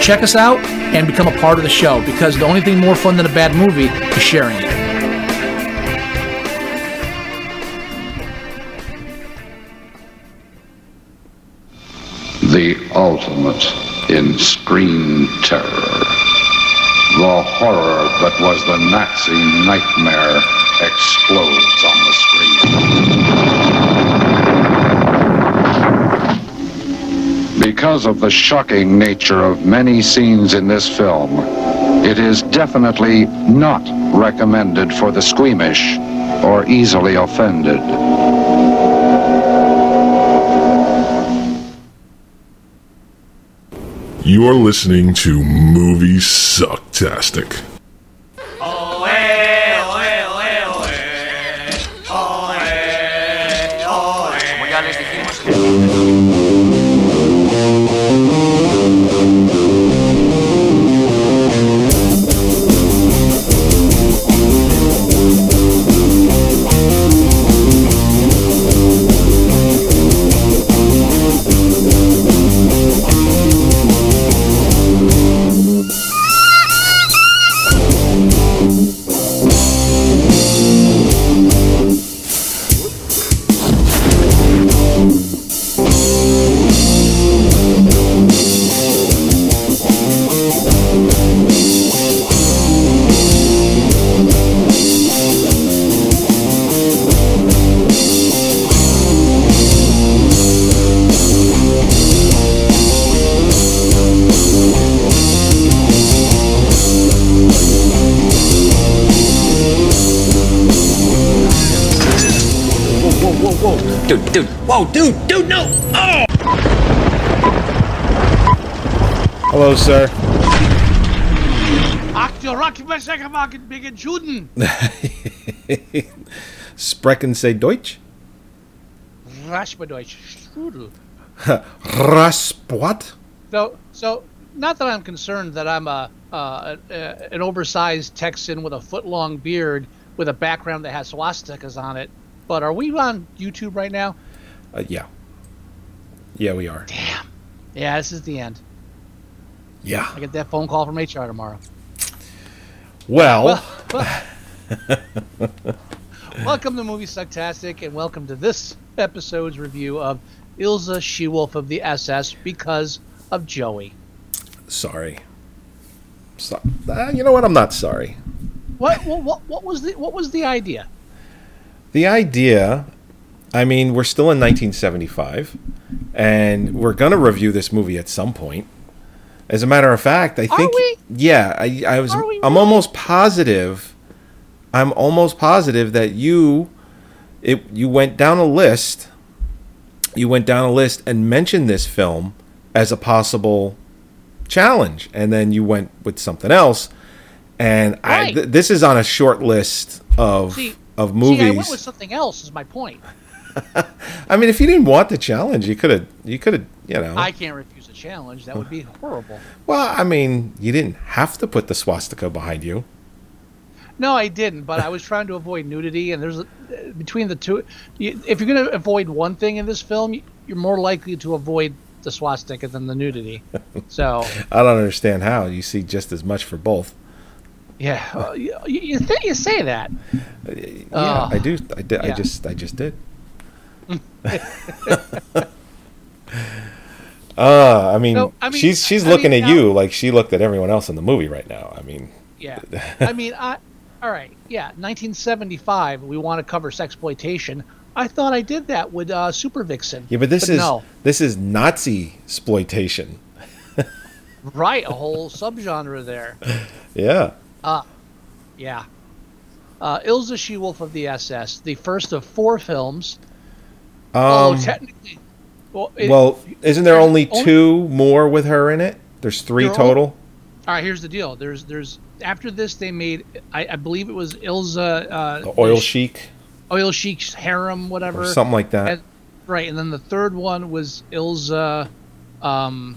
Check us out and become a part of the show because the only thing more fun than a bad movie is sharing it. the ultimate in screen terror. The horror that was the Nazi nightmare explodes on the screen. Because of the shocking nature of many scenes in this film, it is definitely not recommended for the squeamish or easily offended. You're listening to Movie Sucktastic. Sprechen Sie Deutsch? Raschbedeutsch. Strudel. Raspwat? So, so not that I'm concerned that I'm a, uh, a an oversized Texan with a foot long beard with a background that has swastikas on it, but are we on YouTube right now? Uh, yeah. Yeah, we are. Damn. Yeah, this is the end. Yeah. I get that phone call from HR tomorrow. Well, Well, well, welcome to Movie Sucktastic, and welcome to this episode's review of Ilsa She-Wolf of the SS because of Joey. sorry. So, uh, you know what? I'm not sorry. What, what what what was the what was the idea? The idea, I mean, we're still in 1975, and we're gonna review this movie at some point. As a matter of fact, I Are think we? yeah, I, I was I'm almost positive. I'm almost positive that you it you went down a list. You went down a list and mentioned this film as a possible challenge, and then you went with something else. And I th- this is on a short list of See, of movies. See, I went with something else. Is my point. I mean, if you didn't want the challenge, you could have, you could have, you know. I can't refuse a challenge. That would be horrible. well, I mean, you didn't have to put the swastika behind you. No, I didn't. But I was trying to avoid nudity, and there's a, between the two. If you're going to avoid one thing in this film, you're more likely to avoid the swastika than the nudity. So I don't understand how you see just as much for both. yeah, uh, you you, th- you say that. Yeah, Oh, I do. I did. I just, I just did. uh, I mean, No, I mean, she's she's I looking mean, at now- you like she looked at everyone else in the movie right now. I mean, Yeah. I mean, I. All right. Yeah, 1975. We want to cover sexploitation. I thought I did that with uh, Super Vixen. yeah, but this is no. this is Nazi exploitation. Right, a whole subgenre there. Yeah. Uh, yeah. Uh, Ilsa She-Wolf of the SS, the first of four films. Um, Although technically, Well, it- Well, isn't there only only- two more with her in it? There's three total. all right. Here's the deal. There's there's after this they made I, I believe it was Ilsa uh, The oil sheik oil sheik's harem whatever or something like that. And- right, and then the third one was Ilsa. Um,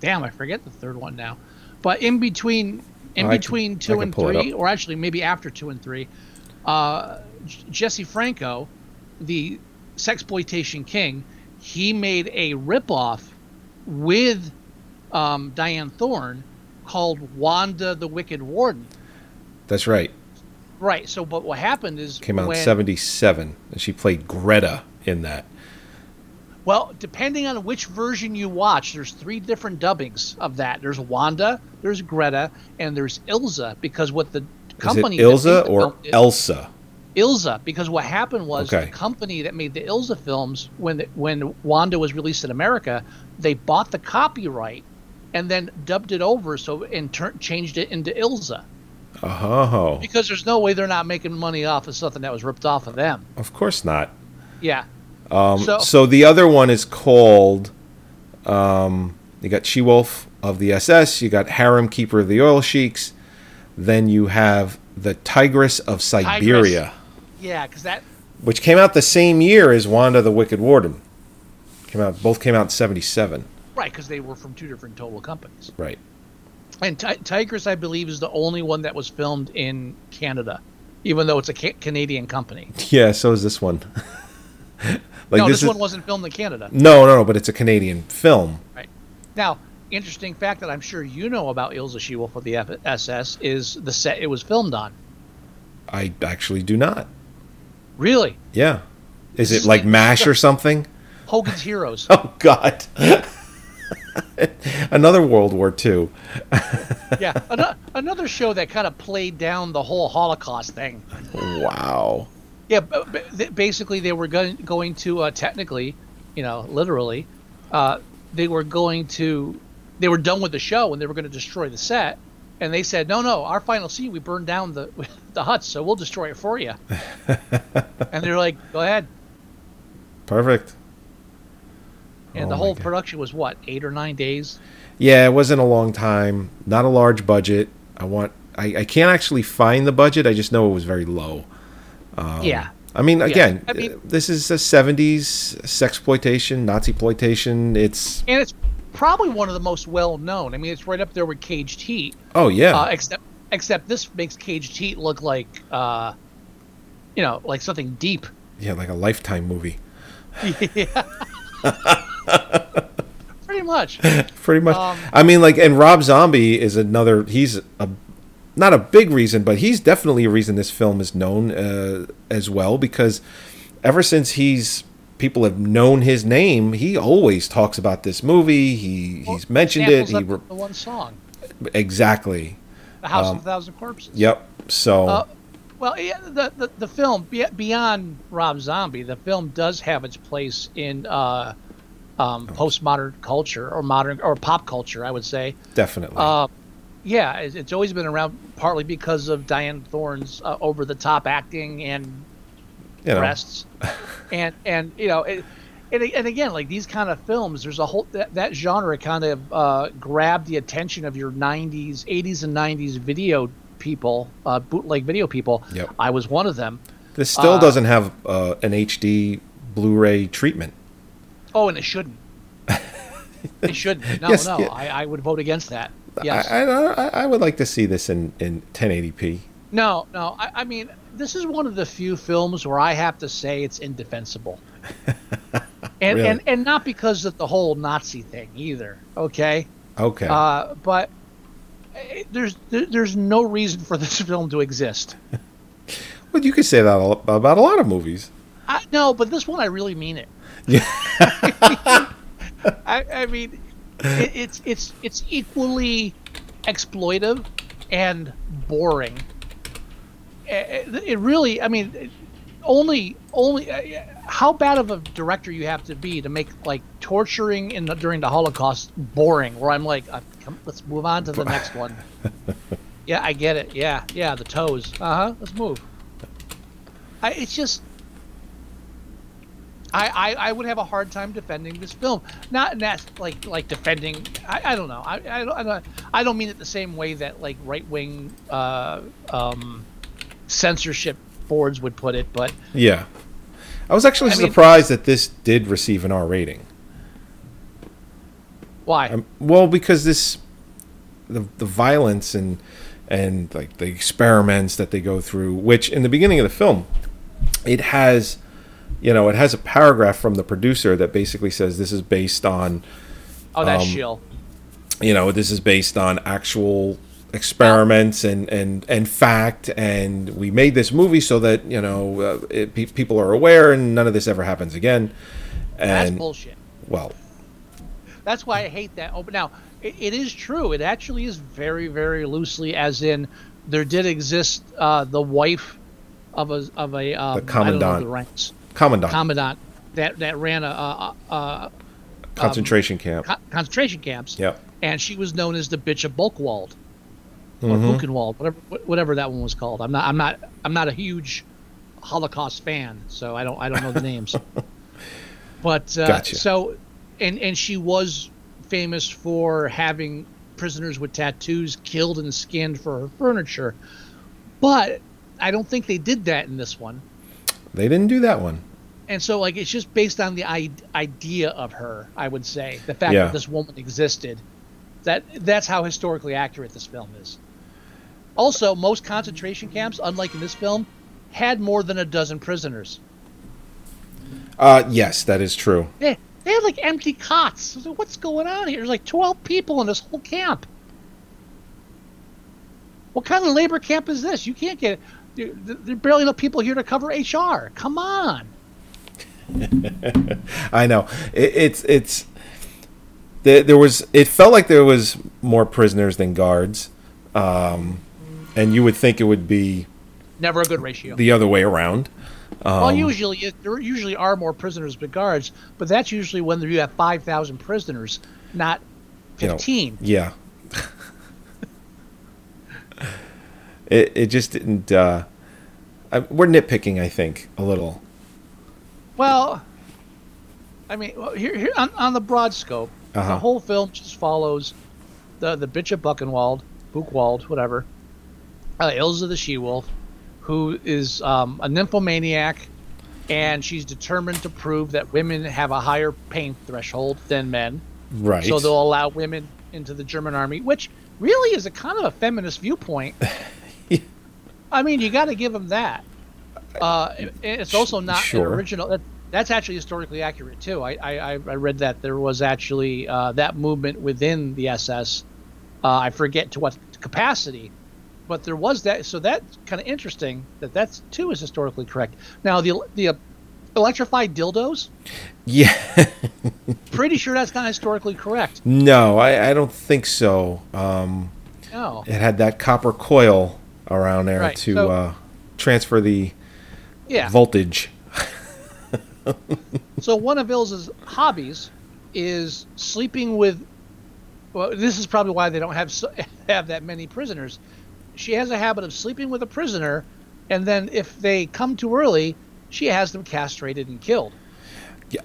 damn, I forget the third one now. But in between, in between I two and three, or actually maybe after two and three, uh, J- Jesse Franco, the sexploitation king, he made a ripoff with um, Dyanne Thorne called Wanda the Wicked Warden. That's right. Right. So, but what happened is Came out in '77, and she played Greta in that. Well, depending on which version you watch, there's three different dubbings of that. There's Wanda, there's Greta, and there's Ilsa. Because what the company Is it Ilsa or Elsa? Ilsa? Because what happened was Okay. the company that made the Ilsa films, when the, when Wanda was released in America, they bought the copyright and then dubbed it over, so and tur- changed it into Ilsa. Oh, Because there's no way they're not making money off of something that was ripped off of them. of course not. Yeah. Um, So- so, the other one is called. Um, you got She Wolf of the SS. You got Harem Keeper of the Oil Sheiks. Then you have the Tigress of Siberia, Yeah, because that which came out the same year as Wanda the Wicked Warden. Came out. Both came out in '77. Right because they were from two different total companies. Right. And Ti- Tigress, I believe, is the only one that was filmed in Canada, even though it's a ca- Canadian company. Yeah. So is this one. like no, this, is, one wasn't filmed in Canada. No, no, no. But it's a Canadian film. Right. Now, interesting fact that I'm sure you know about Ilsa She-Wolf of the F- SS is the set it was filmed on. I actually do not. Really, Yeah. Is it This- like Mash or something? Hogan's Heroes. Oh God. Another World War II. yeah, ano- another show that kind of played down the whole Holocaust thing. Wow. Yeah, basically they were going going to uh, technically, you know, literally, uh, they were going to, they were done with the show and they were going to destroy the set, and they said, no, no, our final scene we burned down the the huts, so we'll destroy it for you. and they're like, go ahead. Perfect. And Oh the whole production was what eight or nine days. Yeah, it wasn't a long time. Not a large budget. I want. I, I can't actually find the budget. I just know it was very low. yeah, I mean, again, I mean- uh, this is a '70s sexploitation, Nazi exploitation. It's and it's probably one of the most well known. I mean, it's right up there with Caged Heat. oh yeah, Uh, except except this makes Caged Heat look like, uh, you know, like something deep. yeah, like a Lifetime movie. Pretty much. Pretty much. Um, I mean, like, and Rob Zombie is another. He's a not a big reason, but he's definitely a reason this film is known uh, as well because ever since he's people have known his name, he always talks about this movie. He he's mentioned it. He re- the one song, exactly. "The House Um, of a Thousand Corpses." Yep. So Uh, well, yeah, the, the the film beyond Rob Zombie, the film does have its place in uh, um, postmodern culture or modern or pop culture, I would say. definitely. Uh, yeah, it's, it's always been around partly because of Dyanne Thorne's uh, over the top acting and you know, breasts, and and you know, it, and and again, like these kind of films, there's a whole that, that genre kind of uh, grabbed the attention of your '90s, '80s, and '90s video people, uh, bootleg video people. Yep. I was one of them. this still uh, doesn't have uh, an HD Blu-ray treatment. Oh, and it shouldn't. it shouldn't. No, Yes, no, yeah. I, I would vote against that. Yes. I, I, I would like to see this in in 1080p. No, no. I, I mean, this is one of the few films where I have to say it's indefensible. and, Really? and and not because of the whole Nazi thing either. Okay, Okay. uh, but eh, there's there's no reason for this film to exist. Well, you could say that about a lot of movies. I, no, but this one I really mean it. I, I mean, it, it's it's it's equally exploitive and boring. It, it really, I mean, only only uh, how bad of a director you have to be to make like torturing in the, during the Holocaust boring. Where I'm like, uh, come, let's move on to the next one. yeah, I get it. Yeah, yeah, the toes. Uh huh. Let's move. I, it's just I, I, I would have a hard time defending this film. Not not like like defending. I, I don't know. I, I don't I don't I don't mean it the same way that like right wing uh, um, censorship boards would put it. But Yeah. I was actually I mean- surprised that this did receive an R rating. why? Um, well, because this, the the violence and and like the experiments that they go through, which in the beginning of the film, it has, you know, it has a paragraph from the producer that basically says this is based on, oh, that um, shill. you know, this is based on actual experiments and and and fact, and we made this movie so that you know uh, it, pe- people are aware and none of this ever happens again. That's bullshit. well, That's why I hate that. Oh, but now it, it is true. It actually is very, very loosely, as in there did exist uh, the wife of a of a um, The I don't know commandant. the ranks commandant commandant that that ran a, a, a, a concentration camp. co- concentration camps. Yep. And she was known as the bitch of Bulkwald or Mm-hmm. Buchenwald, whatever whatever that one was called. I'm not I'm not I'm not a huge Holocaust fan, so I don't I don't know the names. But uh, Gotcha. so, and and she was famous for having prisoners with tattoos killed and skinned for her furniture. But I don't think they did that in this one. They didn't do that one. And so, like, it's just based on the I- idea of her. I would say the fact Yeah. that this woman existed. That that's how historically accurate this film is. Also, most concentration camps, unlike in this film, had more than a dozen prisoners. Uh, yes, that is true. They, they had like empty cots. Like, What's going on here? There's like 12 people in this whole camp. What kind of labor camp is this? You can't get. There, are barely enough people here to cover HR. Come on. I know. It, it's it's there, there was. It felt like there was more prisoners than guards, um, and you would think it would be Never a good ratio. the other way around. Um, well, usually it, there usually are more prisoners than guards, but that's usually when you have 5,000 prisoners, not you know, 15. yeah. It it just didn't. Uh, I, we're nitpicking, I think, a little. Well, I mean, well, here, here on, on the broad scope, Uh-huh. the whole film just follows the the bitch of Buchenwald, Buchwald, whatever, uh, Ilsa the she-wolf, who is um, a nymphomaniac, and she's determined to prove that women have a higher pain threshold than men. Right. So they'll allow women into the German army, which really is a kind of a feminist viewpoint. I mean, you got to give them that. Uh, it- it's also not Sure. an original. That, that's actually historically accurate too. I, I I read that there was actually uh, that movement within the SS. Uh, I forget to what capacity, but there was that. So that's kind of interesting that that's too is historically correct. Now the the uh, electrified dildos. yeah. Pretty sure that's not historically correct. no, I, I don't think so. Um, No. it had that copper coil around there Right, to so- uh, transfer the Yeah. voltage. So one of Ilsa's hobbies is sleeping with. Well, this is probably why they don't have so, have that many prisoners. She has a habit of sleeping with a prisoner, and then if they come too early, she has them castrated and killed.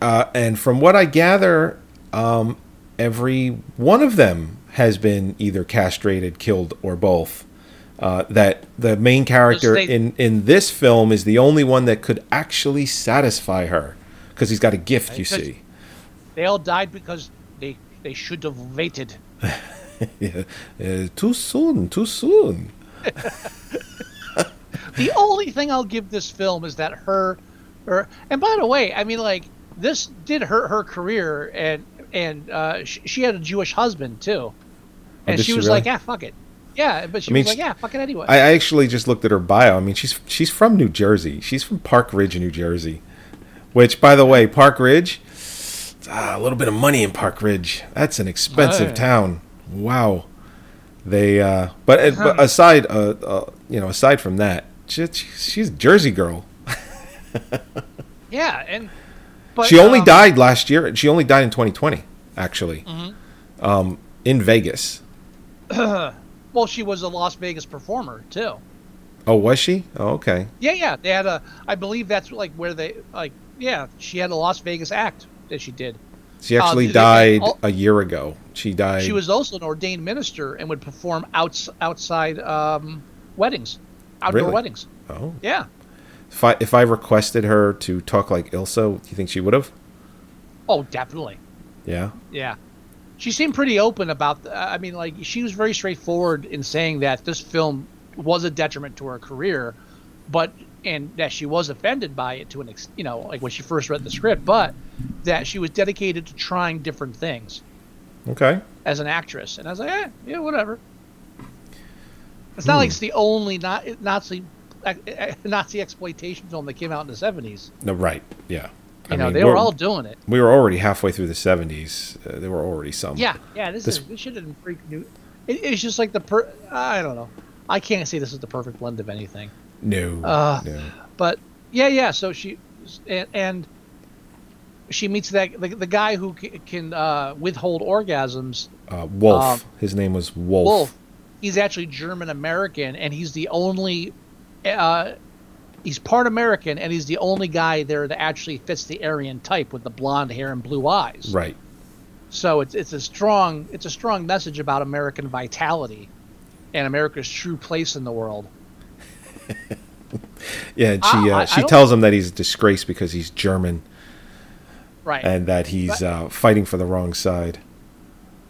Uh, and from what I gather, um, every one of them has been either castrated, killed, or both. Uh, that the main character they- in, in this film is the only one that could actually satisfy her because he's got a gift, you see. They all died because they they should have waited. Yeah. Uh, too soon, too soon. The only thing I'll give this film is that her, her, and by the way, I mean like this did hurt her career, and and uh, she, she had a Jewish husband too, and did she was really? like, yeah, fuck it, yeah, but she I mean, was like, yeah, fuck it anyway. I I actually just looked at her bio. I mean, she's she's from New Jersey. She's from Park Ridge, New Jersey. Which, by the way, Park Ridge, ah, a little bit of money in Park Ridge. That's an expensive Oh. town. Wow. They, uh, but, uh, but aside, uh, uh, you know, aside from that, she, she's a Jersey girl. yeah, and but she only um, died last year. She only died in 2020, actually, Mm-hmm. um, in Vegas. Well, she was a Las Vegas performer too. Oh, was she? Oh, okay. Yeah, yeah. They had a. I believe that's like where they like yeah, she had a Las Vegas act that she did. She actually they- died oh. a year ago. She died. She was also an ordained minister and would perform outs, outside um, weddings, outdoor Really? weddings. Oh. Yeah. If I if I requested her to talk like Ilsa, do you think she would have? Oh, definitely. Yeah. Yeah. She seemed pretty open about. th- I mean, like she was very straightforward in saying that this film was a detriment to her career, but and that she was offended by it to an ex, you know, like when she first read the script, but that she was dedicated to trying different things Okay. as an actress. And I was like, eh, yeah, whatever. It's not hmm. like it's the only not Nazi eh, eh, Nazi exploitation film that came out in the seventies. No, right. Yeah. You know, they were all doing it. We were already halfway through the seventies. Uh, there were already some. Yeah, yeah. This, This- is this should have been freak new. It, it's just like the per. I don't know. I can't say this is the perfect blend of anything. No. Uh, no. But yeah, yeah. So she and, and she meets that the, the guy who c- can uh, withhold orgasms. Uh, Wolf. um, His name was Wolf. Wolf. He's actually German American, and he's the only. Uh, he's part American, and he's the only guy there that actually fits the Aryan type with the blonde hair and blue eyes. Right. So it's it's a strong it's a strong message about American vitality and America's true place in the world. Yeah. And she I- uh, I she don't- tells him that he's a disgrace because he's German Right. and that he's uh, fighting for the wrong side.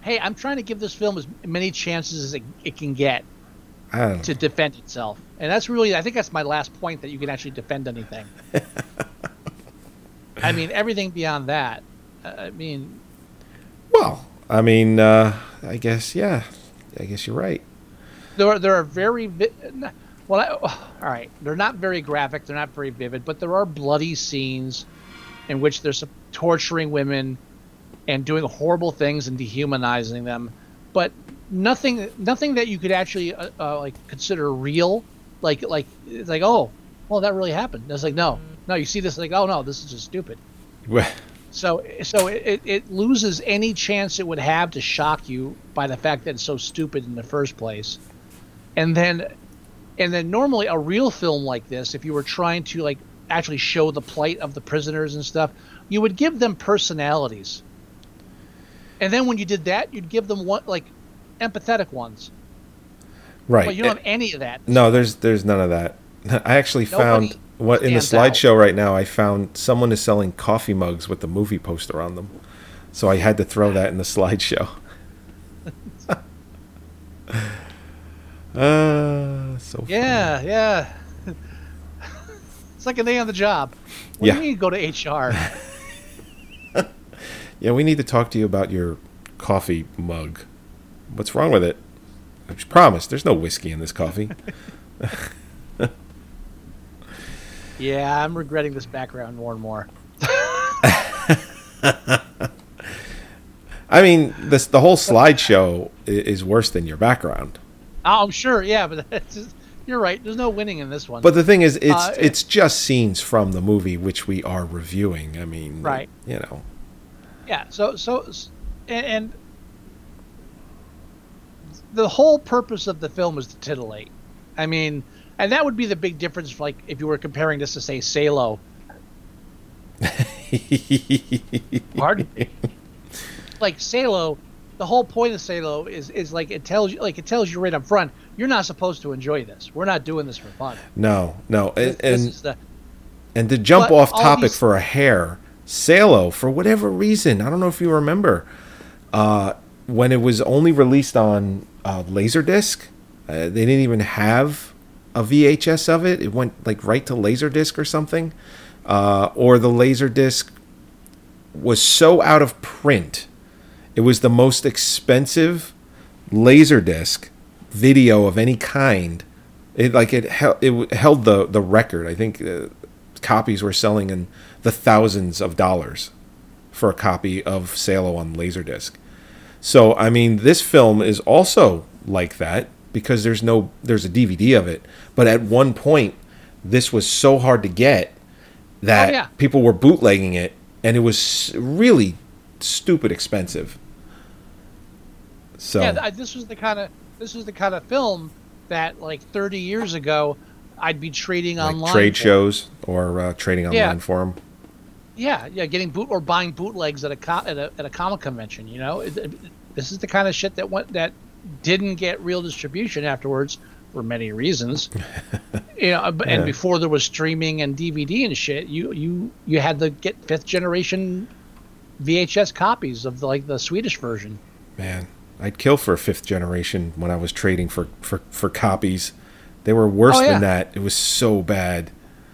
hey, I'm trying to give this film as many chances as it, it can get I to defend itself, and that's really I think that's my last point that you can actually defend anything. I mean, everything beyond that. uh, I mean, Well, I mean, uh, I guess yeah. I guess you're right. there are, there are very vi- well I, all right they're not very graphic they're not very vivid but there are bloody scenes in which some torturing women and doing horrible things and dehumanizing them but nothing nothing that you could actually uh, uh, like consider real like like it's like oh well that really happened it's like no no you see this like oh no this is just stupid so so it, it loses any chance it would have to shock you by the fact that it's so stupid in the first place. And then and then normally a real film like this, if you were trying to like actually show the plight of the prisoners and stuff, you would give them personalities. And then when you did that, you'd give them one like empathetic ones. right. But you don't have any of that. No, there's there's none of that. I actually Nobody found what in the slideshow right now. I found someone is selling coffee mugs with the movie poster on them, so I had to throw that in the slideshow. uh, so funny. Yeah, yeah. it's like a day on the job. What Yeah. do you mean go to HR? yeah. We need to talk to you about your coffee mug. What's wrong with it? I promise. There's no whiskey in this coffee. Yeah, I'm regretting this background more and more. I mean, this the whole slideshow is worse than your background. Oh, I'm sure. Yeah, but that's just, you're right. There's no winning in this one. But the thing is, it's Uh, it's just scenes from the movie which we are reviewing. I mean, Right. You know, yeah, so so and, and the whole purpose of the film is to titillate. I mean, and that would be the big difference. Like if you were comparing this to say Salo. Pardon? like Salo, the whole point of Salo is is like it tells you like it tells you right up front you're not supposed to enjoy this. We're not doing this for fun. no, no, and This, this and, is the and to jump off topic these- for a hair, Salo, for whatever reason, I don't know if you remember, uh, when it was only released on uh, Laserdisc, uh, they didn't even have a VHS of it. It went like right to Laserdisc or something, uh, or the Laserdisc was so out of print. It was the most expensive Laserdisc video of any kind. It like it held it held the the record. I think uh, copies were selling in the thousands of dollars for a copy of Salo on Laserdisc. So I mean, this film is also like that because there's no there's a DVD of it. But at one point, this was so hard to get that Oh, yeah. people were bootlegging it, and it was really stupid expensive. So yeah, this was the kind of this was the kind of film that like 30 years ago I'd be trading like online. trade shows or uh, trading online Yeah. for them. Yeah, yeah, getting boot or buying bootlegs at a co- at a, at a comic convention. You know, It- it- this is the kind of shit that went that didn't get real distribution afterwards for many reasons. you know, and Yeah. before there was streaming and DVD and shit, you you you had to get fifth generation VHS copies of the, like the Swedish version. Man, I'd kill for a fifth generation when I was trading for for, for copies. They were worse Oh, yeah. than that. It was so bad.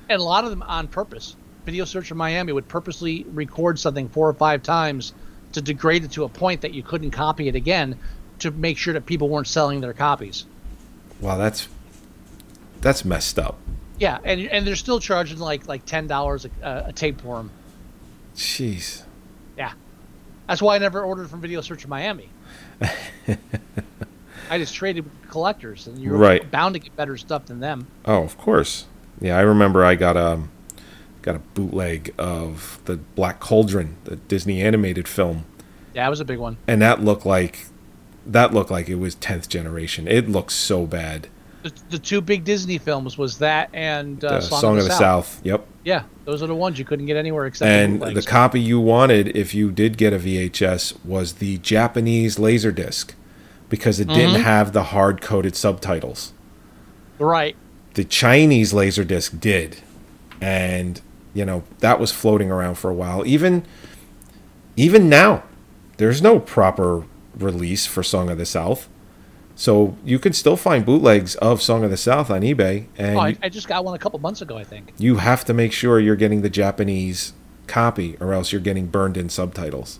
and a lot of them on purpose. Video Search in Miami would purposely record something four or five times to degrade it to a point that you couldn't copy it again to make sure that people weren't selling their copies. Wow, that's that's messed up. Yeah, and and they're still charging like like ten dollars a, a tape for them. Jeez. Yeah, that's why I never ordered from Video Search in Miami. I just traded with collectors, and you're Right. bound to get better stuff than them. Oh, of course. Yeah, I remember I got a got a bootleg of the Black Cauldron, the Disney animated film, Yeah, that was a big one. and that looked like that looked like it was 10th generation. It looked so bad. The, the two big Disney films was that and uh, The Song, of the South. Yep. Yeah, those are the ones you couldn't get anywhere except And bootlegs. the copy you wanted, if you did get a VHS, was the Japanese Laserdisc because it didn't have the hard coded subtitles. right. The Chinese Laserdisc did. And, you know, that was floating around for a while. Even even now, there's no proper release for Song of the South. So you can still find bootlegs of Song of the South on eBay, and Oh, I, I just got one a couple months ago, I think. you have to make sure you're getting the Japanese copy, or else you're getting burned in subtitles.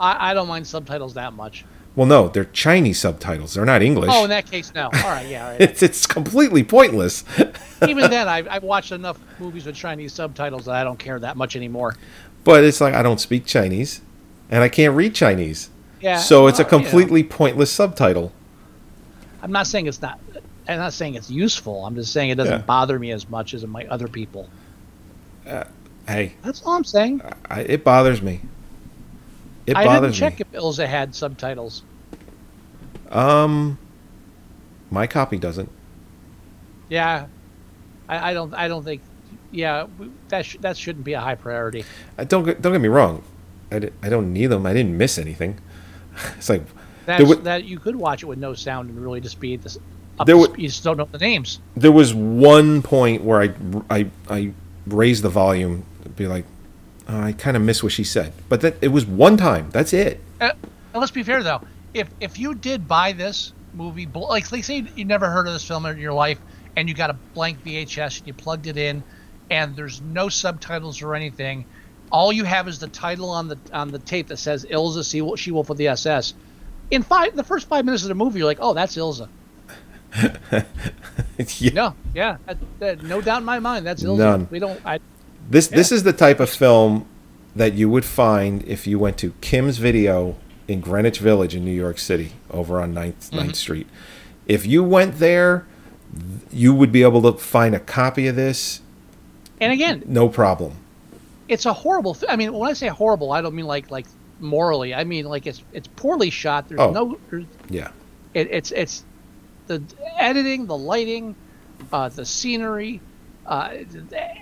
I, I don't mind subtitles that much. Well, no, they're Chinese subtitles. They're not English. Oh, in that case, no. All right, yeah. All right. it's it's completely pointless. Even then, I've, I've watched enough movies with Chinese subtitles that I don't care that much anymore. but it's like I don't speak Chinese, and I can't read Chinese. Yeah. so it's a well, you know, completely pointless subtitle. I'm not saying it's not. I'm not saying it's useful. I'm just saying it doesn't Yeah. bother me as much as it might other people. Uh, hey, That's all I'm saying. I, it bothers me. It I didn't check me. if Ilsa had subtitles. Um, my copy doesn't. Yeah, I, I don't. I don't think. Yeah, that sh- that shouldn't be a high priority. I don't get, don't get me wrong. I, don't need them. I didn't miss anything. It's like That's, wa- that you could watch it with no sound and really just be this. There sp- you just don't know the names. there was one point where I I I raised the volume, to be like, I kind of miss what she said, but that it was one time. That's it. Uh, and let's be fair though, if if you did buy this movie, like like say you never heard of this film in your life, and you got a blank VHS and you plugged it in, and there's no subtitles or anything, all you have is the title on the on the tape that says Ilsa She She Wolf of the SS. In five, the first five minutes of the movie, you're like, oh, that's Ilsa. yeah. No, yeah, that, that, no doubt in my mind, that's Ilsa. None. We don't. I, This this is the type of film that you would find if you went to Kim's Video in Greenwich Village in New York City, over on 9th, 9th Street. If you went there, you would be able to find a copy of this, and again, no problem. it's a horrible. Th- I mean, when I say horrible, I don't mean like like morally. I mean like it's it's poorly shot. There's Oh. no. There's, Yeah. it, it's it's the editing, the lighting, uh, the scenery, uh,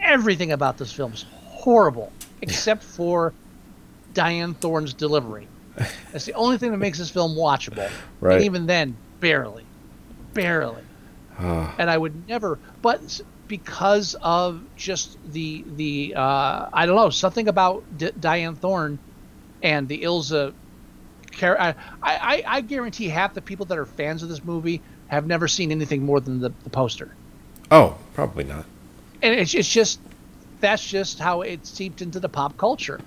everything about this film is horrible, except for Dyanne Thorne's delivery. That's the only thing that makes this film watchable. Right. And even then, barely, barely. Ah. and I would never. But because of just the the uh, I don't know something about D- Dyanne Thorne and the Ilsa. Char- I, I I guarantee half the people that are fans of this movie have never seen anything more than the, the poster, Oh, probably not. And it's it's just that's just how it seeped into the pop culture.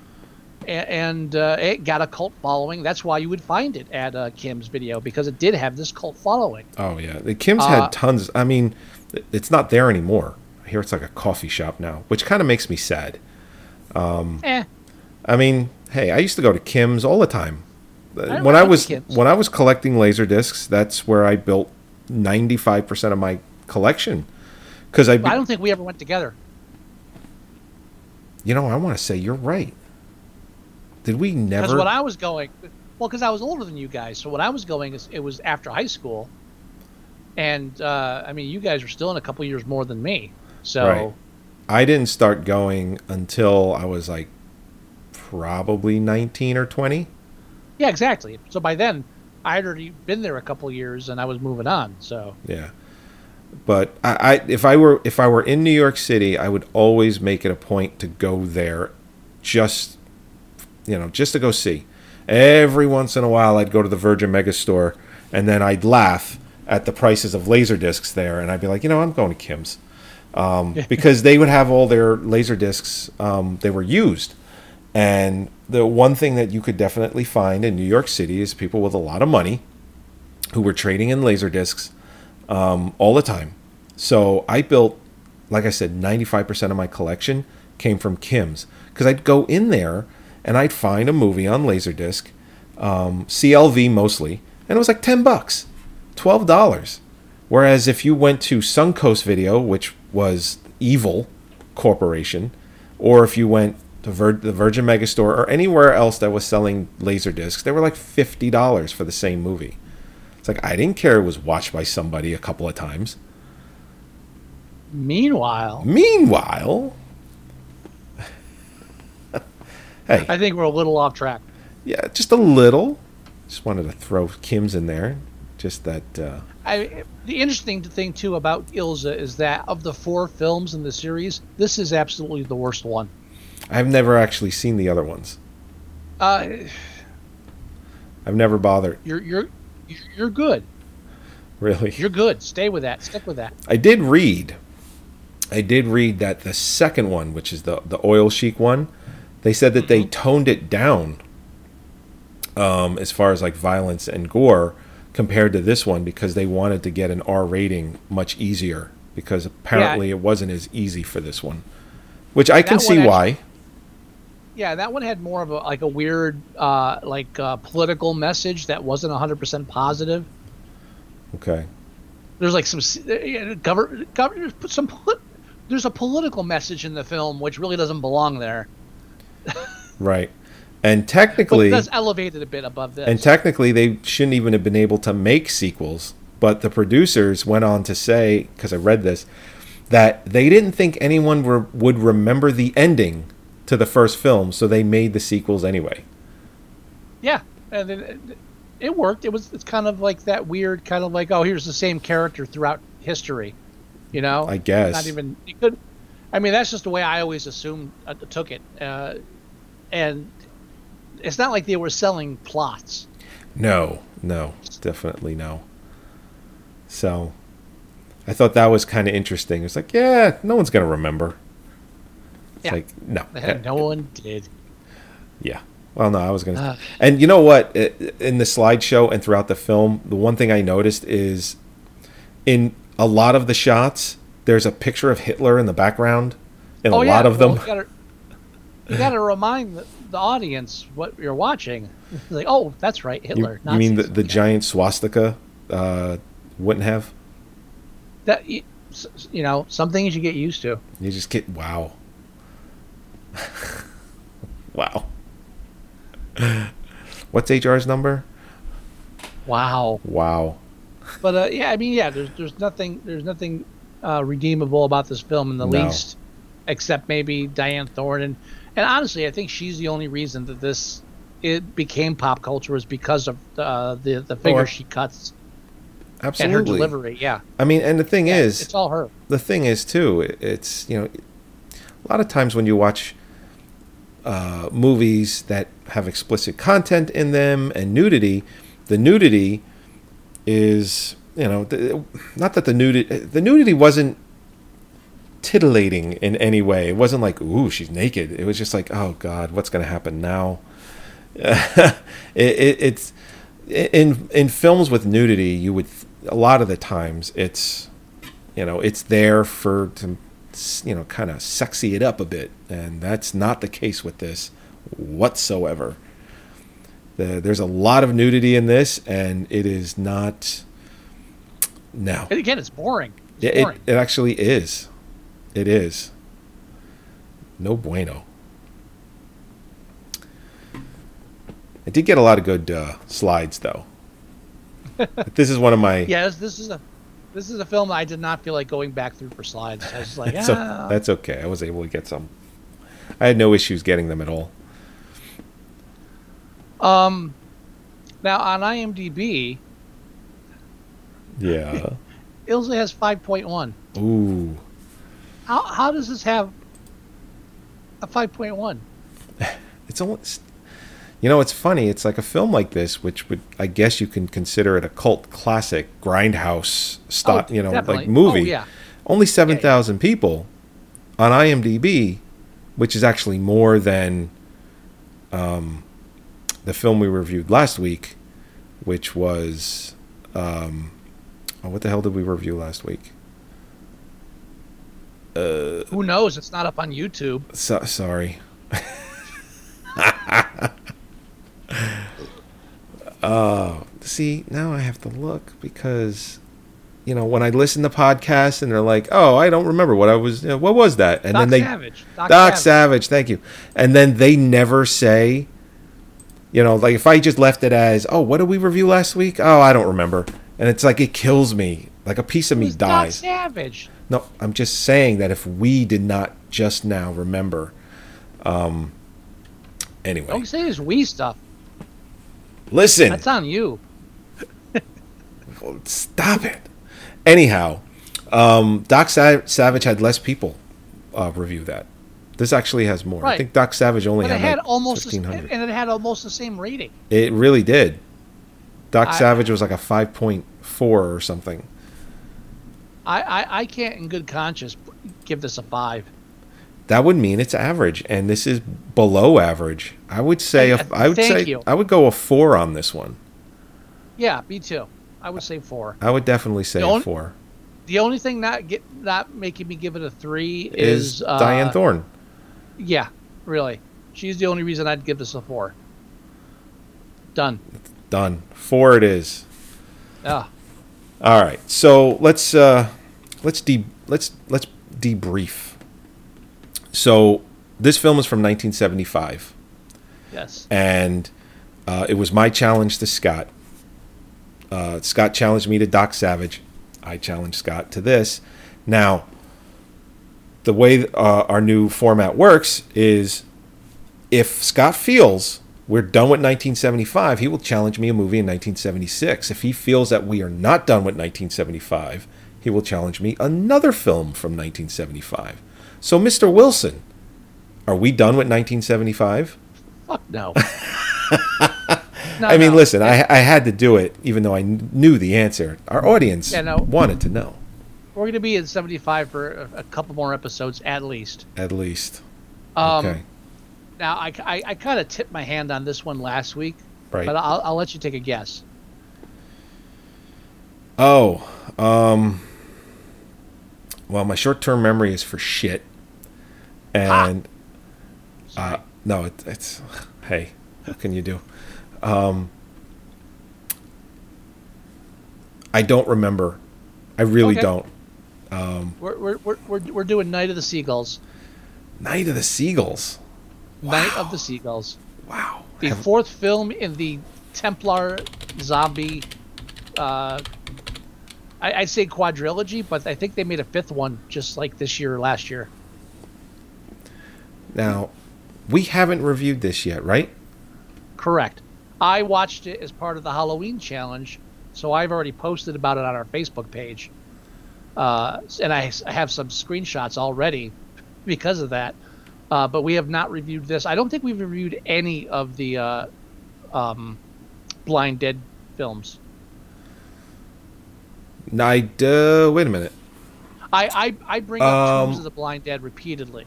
And uh, it got a cult following. That's why you would find it at uh, Kim's video because it did have this cult following. Oh yeah, the Kim's Uh, had tons. I mean, it's not there anymore. I hear it's like a coffee shop now, which kind of makes me sad. Eh, I mean, hey, I used to go to Kim's all the time. Uh, I when I was when I was collecting laser discs, that's where I built ninety five percent of my collection. Because I, but I don't think we ever went together. you know, I want to say you're right. Did we never? Because when I was going, well, because I was older than you guys, so when I was going, is- it was after high school, and uh, I mean, you guys were still in a couple years more than me. So Right. I didn't start going until I was like probably 19 or 20. Yeah, exactly. So by then, I had already been there a couple years, and I was moving on. So Yeah. But I, I if I were if I were in New York City, I would always make it a point to go there just you know, just to go see. Every once in a while I'd go to the Virgin Megastore and then I'd laugh at the prices of laser discs there and I'd be like, you know, I'm going to Kim's. Um, because they would have all their laser discs um, they were used. And the one thing that you could definitely find in New York City is people with a lot of money who were trading in laser discs um, all the time. So I built, like I said, 95% of my collection came from Kim's because I'd go in there and I'd find a movie on Laserdisc, um, CLV mostly, and it was like 10 bucks, $12. Whereas if you went to Suncoast Video, which was Evil Corporation, or if you went to Vir- the Virgin Megastore or anywhere else that was selling Laserdiscs, they were like $50 for the same movie. It's like I didn't care it was watched by somebody a couple of times. meanwhile, Meanwhile, hey, I think we're a little off track. yeah, just a little. Just wanted to throw Kim's in there. Just that. Uh, I the interesting thing too about Ilsa is that of the four films in the series, this is absolutely the worst one. I've never actually seen the other ones. Uh, I've never bothered. you're you're you're good. Really. You're good. Stay with that. Stick with that. I did read. I did read that the second one, which is the the oil sheik one, they said that they toned it down. Um, as far as like violence and gore, compared to this one, because they wanted to get an R rating much easier. Because apparently it wasn't as easy for this one, which I can see one why. Yeah, that one had more of a like a weird uh, like uh, political message that wasn't 100% positive. Okay. There's like some uh, cover, cover some there's a political message in the film which really doesn't belong there. Right. And But technically, that's elevated a bit above this. And technically, they shouldn't even have been able to make sequels. But the producers went on to say, because I read this, that they didn't think anyone re- would remember the ending to the first film, so they made the sequels anyway. yeah, and it, it worked. It was it's kind of like that weird kind of like oh here's the same character throughout history, you know. I guess. not even you could. I mean that's just the way I always assumed uh, took it, uh, and it's not like they were selling plots. No, no, definitely no. So, I thought that was kind of interesting. It's like, yeah, no one's gonna remember. It's Yeah. like, no, no one did. Yeah. Well, no, I was gonna. Ah. and you know what? In the slideshow and throughout the film, the one thing I noticed is, in a lot of the shots, there's a picture of Hitler in the background. In a oh yeah, lot of well, them. You gotta, you gotta remind the, the audience what you're watching. like, oh, that's right, You, Hitler. you mean the, Nazis. the giant swastika? Uh, wouldn't have. that you, s- s- you know some things you get used to. You just get wow. wow. What's HR's number? Wow. Wow. But uh, yeah, I mean, yeah, there's there's nothing there's nothing uh, redeemable about this film in the No. least, except maybe Dyanne Thorne and and honestly, I think she's the only reason that this it became pop culture was because of uh, the the figure I- she cuts Absolutely. and her delivery. Yeah, I mean, and the thing Yeah, is, it's all her. the thing is too it's you know a lot of times when you watch uh, movies that have explicit content in them and nudity the nudity is you know the, not that the nudity the nudity wasn't titillating in any way. It wasn't like ooh she's naked. It was just like oh god what's going to happen now? It, it, it's in in films with nudity you would a lot of the times it's you know it's there for to you know kind of sexy it up a bit and that's not the case with this whatsoever. The, there's a lot of nudity in this and it is not no. And again, it's boring. It's it, it, boring. it actually is. It is. No bueno. I did get a lot of good uh, slides though. This is one of my yeah, this, this is a this is a film I did not feel like going back through for slides. I was like, That's, o- ah. that's okay. I was able to get some. I had no issues getting them at all. Um, now on IMDb, Yeah. it only has 5.1. Ooh. How how does this have a 5.1? It's almost. You know, it's funny. It's like a film like this, which would I guess you can consider it a cult classic, grindhouse style, Oh, you know, definitely. like movie. Oh, yeah. Only seven thousand people on IMDb, which is actually more than um, the film we reviewed last week, which was um, oh, what the hell did we review last week? Who knows? It's not up on YouTube. So, sorry. Oh, see, now I have to look because, you know, when I listen to podcasts and they're like, "Oh, I don't remember what I was. You know, what was that?" And Doc then they Doc Savage. Doc, Savage Doc Savage. Savage, thank you. And then they never say, you know, like if I just left it as, "Oh, what did we review last week?" Oh, I don't remember. And it's like it kills me. Like a piece of me Who's Doc dies. Savage. No, I'm just saying that if we did not just now remember, um, anyway, Don't say this we stuff. Listen. That's on you. Stop it. Anyhow, um, Doc Sa- Savage had less people uh, review that. This actually has more. Right. I think Doc Savage only had, had almost the, 1500. and it had almost the same rating. It really did. Doc I- Savage was like a 5.4 or something. I, I, I can't, in good conscience, give this a five. That would mean it's average, and this is below average. I would say Hey, a, I would say you. I would go a four on this one. Yeah, me too. I would say four. I would definitely say only- four. The only thing not get not making me give it a three Is, is, uh, Dyanne Thorne? Yeah, really. She's the only reason I'd give this a four. Done. Done. Four it is. Yeah. All right. So let's uh, let's de- let's let's debrief. So this film is from 1975, Yes. and uh, it was my challenge to Scott. Uh, Scott challenged me to Doc Savage. I challenged Scott to this. Now, the way uh, our new format works is if Scott feels we're done with 1975, he will challenge me a movie in 1976. If he feels that we are not done with 1975, he will challenge me another film from 1975. So, Mr. Wilson, are we done with 1975? Fuck no. No, I mean, no. listen, I, I had to do it even though I knew the answer. Our audience Yeah, no. wanted to know, We're going to be at 75 for a, a couple more episodes at least. at least. Um, okay. Now, I, I, I kind of tipped my hand on this one last week, Right. but I'll, I'll let you take a guess. Oh, um, well, my short-term memory is for shit, and uh, no, it, it's hey, what can you do? Um, I don't remember. I really Okay. don't. We're, we're, we're, we're, we're doing Night of the Seagulls. Night of the Seagulls. Night of the Seagulls. Wow. The Have- fourth film in the Templar zombie, uh, I, I'd say quadrilogy, but I think they made a fifth one just like this year or last year. Now, we haven't reviewed this yet, right? Correct. I watched it as part of the Halloween challenge, so I've already posted about it on our Facebook page. Uh, and I, I have some screenshots already because of that. Uh, but we have not reviewed this. I don't think we've reviewed any of the uh, um, Blind Dead films. I uh, wait a minute. I, I, I bring up Um, Tombs of the Blind Dead repeatedly,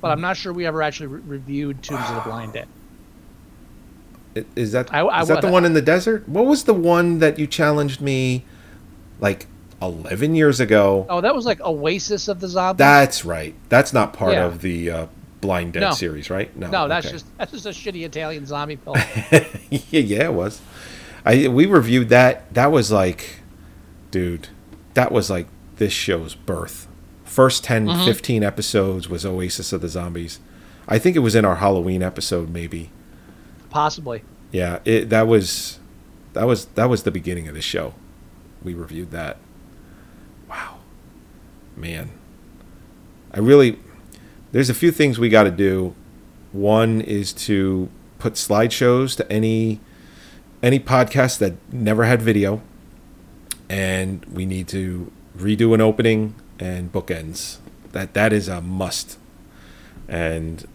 but I'm not sure we ever actually re- reviewed Tombs of the Blind Dead. Is that I- I is that the one in the desert? What was the one that you challenged me like 11 years ago? Oh, that was like Oasis of the Zombies. That's right. That's not part Yeah. of the uh, Blind Dead No. series, right? no, that's okay. just that's just a shitty Italian zombie film. yeah, yeah, it was. I we reviewed that. That was like, dude, that was like this show's birth. First 10, Mm-hmm. 15 episodes was Oasis of the Zombies. I think it was in our Halloween episode, maybe. Possibly. Yeah, it that was that was that was the beginning of the show. We reviewed that. Wow. Man. I really there's a few things we got to do. One is to put slideshows to any any podcast that never had video, and we need to redo an opening and bookends. That that is a must. And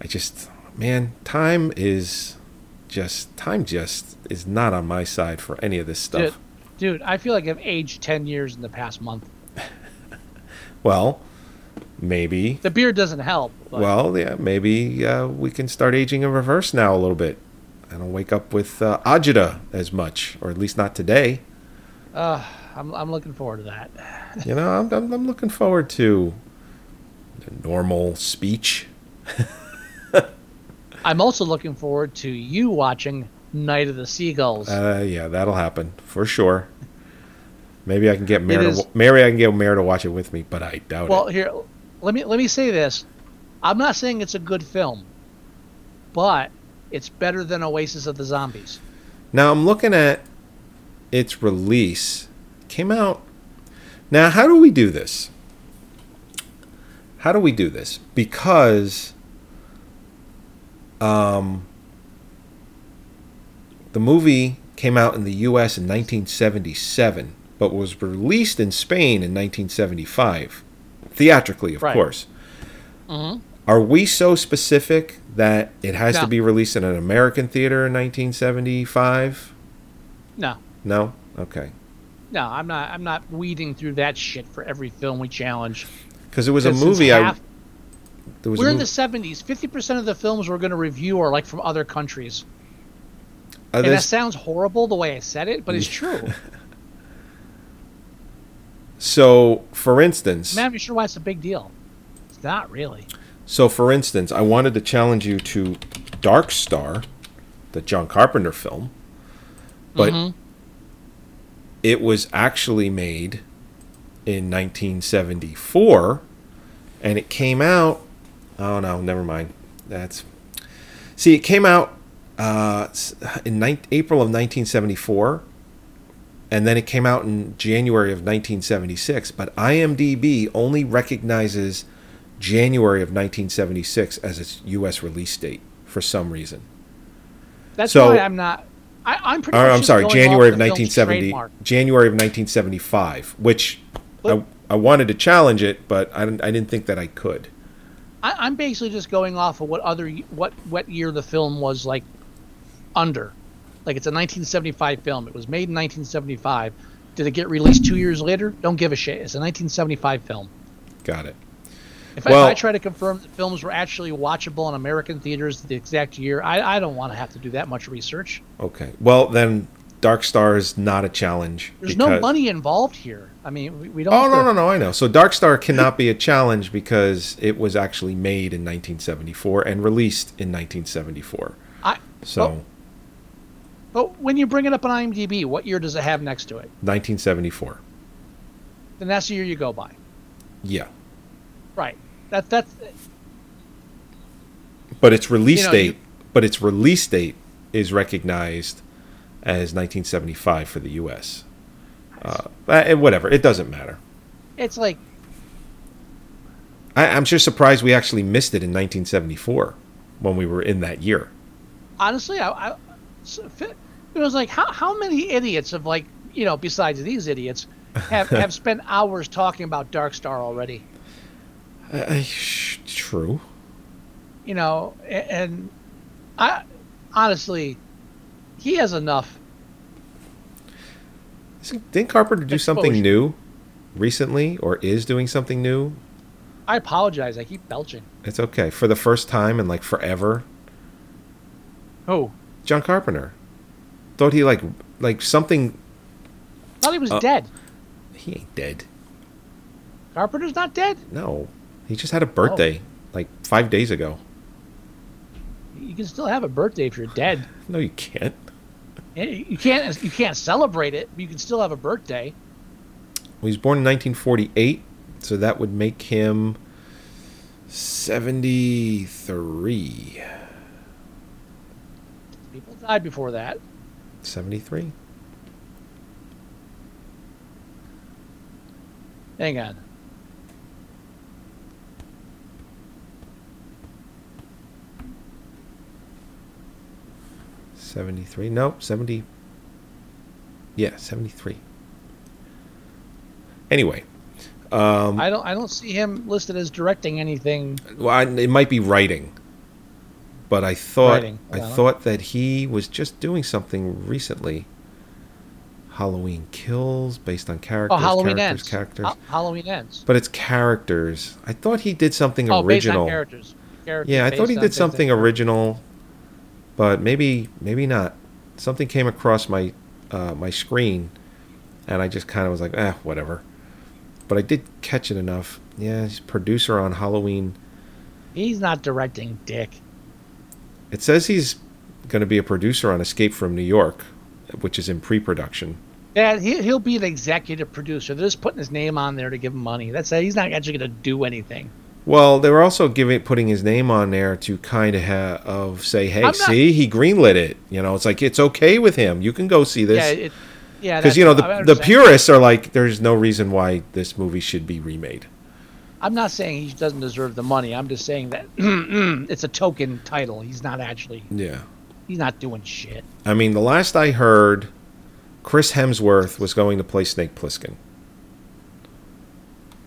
I just man, time is just time just is not on my side for any of this stuff. Dude, dude, I feel like I've aged 10 years in the past month. Well, maybe. The beard doesn't help. But Well, yeah, maybe uh, we can start aging in reverse now a little bit. I don't wake up with uh, agita as much, or at least not today. I'm, I'm looking forward to that. You know, I'm, I'm, I'm looking forward to the normal speech. I'm also looking forward to you watching Night of the Seagulls. Uh, yeah, that'll happen for sure. Maybe I can get Mare is- to, maybe I can get Mare to watch it with me, but I doubt well, it. Well, here, let me let me say this. I'm not saying it's a good film, but it's better than Oasis of the Zombies. Now I'm looking at its release. Came out. Now, how do we do this? How do we do this? Because um the movie came out in the US in 1977, but was released in Spain in 1975. Theatrically, of Right. course. Are we so specific that it has to be released in an American theater in 1975? No, No? Okay. No, I'm not. I'm not weeding through that shit for every film we challenge. Because it was a movie I. There was We're in the 70s. 50% of the films we're going to review are like from other countries. uh, And that sounds horrible the way I said it, but it's true. so, for instance, Man, I'm not sure why it's a big deal. It's not really. so for instance, I wanted to challenge you to Dark Star, the John Carpenter film, but Mm-hmm. It was actually made in 1974, and it came out. Oh no, never mind. That's see, it came out uh, in nine April of 1974, and then it came out in January of 1976. But IMDb only recognizes January of 1976 as its U.S. release date for some reason. That's So- why I'm not. I, I'm pretty. Or, I'm sorry, January of 1970, trademark. January of 1975, which I, I wanted to challenge it, but I didn't, I didn't think that I could. I, I'm basically just going off of what other what what year the film was like under. Like it's a 1975 film. It was made in 1975. Did it get released two years later? Don't give a shit. It's a 1975 film. Got it. If, Well- I, try to confirm that films were actually watchable in American theaters the exact year, I, I don't want to have to do that much research. Okay. Well, then Dark Star is not a challenge. There's no money involved here. I mean, we, we don't. Oh no to- no no! I know. So Dark Star cannot be a challenge because it was actually made in 1974 and released in 1974. I, So but when you bring it up on IMDb, what year does it have next to it? 1974. Then that's the year you go by. Yeah, Right. That that's but its release You know, date, you- but its release date is recognized as 1975 for the U.S. Uh, eh, whatever, it doesn't matter. it's like I, I'm just surprised we actually missed it in 1974 when we were in that year. honestly, I, I it was like how how many idiots have like you know besides these idiots have have spent hours talking about Dark Star already. Uh, sh- true. You know, and I honestly, he has enough. Didn't Carpenter do something new recently, or is doing something new? I apologize. I keep belching. It's okay. For the first time in like forever, Oh, John Carpenter thought he like like something. thought he was Uh, dead. He ain't dead. Carpenter's not dead. No, he just had a birthday oh. like five days ago. You can still have a birthday if you're dead. No, you can't. You can't you can't celebrate it, but you can still have a birthday. He was born in 1948, so that would make him 73. People died before that. 73. Hang on. 73. Nope, 70. Yeah, 73. Anyway, um, I don't. I don't see him listed as directing anything. well, I, it might be writing, but I thought Writing, I yeah. thought that he was just doing something recently. Halloween Kills, based on characters. Oh, Halloween characters, ends. characters. Ha- Halloween ends. but it's characters. I thought he did something Oh, based original. on characters. Characters Yeah, I thought he did something original, but maybe maybe not. Something came across my uh, my screen, and I just kind of was like, eh, whatever. But I did catch it enough. Yeah, he's producer on Halloween. He's not directing, Dick. It says he's going to be a producer on Escape from New York, which is in pre-production. Yeah, he, he'll be an executive producer. They're just putting his name on there to give him money. That's it. He's not actually going to do anything. Well, they were also giving putting his name on there to kind of ha- of say, hey, not- see, he greenlit it. You know, it's like it's okay with him. You can go see this. Yeah, it, yeah. because you know the, the purists are like there's no reason why this movie should be remade I'm not saying he doesn't deserve the money. I'm just saying that it's a token title. He's not actually. yeah He's not doing shit. i mean the last i heard chris hemsworth was going to play snake plissken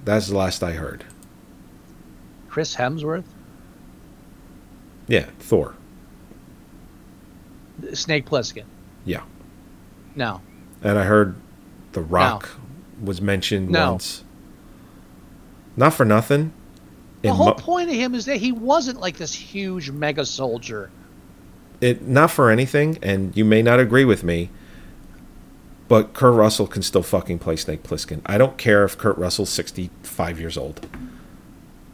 that's the last i heard Chris Hemsworth, yeah thor Snake Plissken. yeah No, and i heard the rock was mentioned No. once not for nothing the whole mo- point of him is that he wasn't like this huge mega soldier. it not for anything, and you may not agree with me, but Kurt Russell can still fucking play Snake Plissken. I don't care if Kurt Russell's sixty five years old.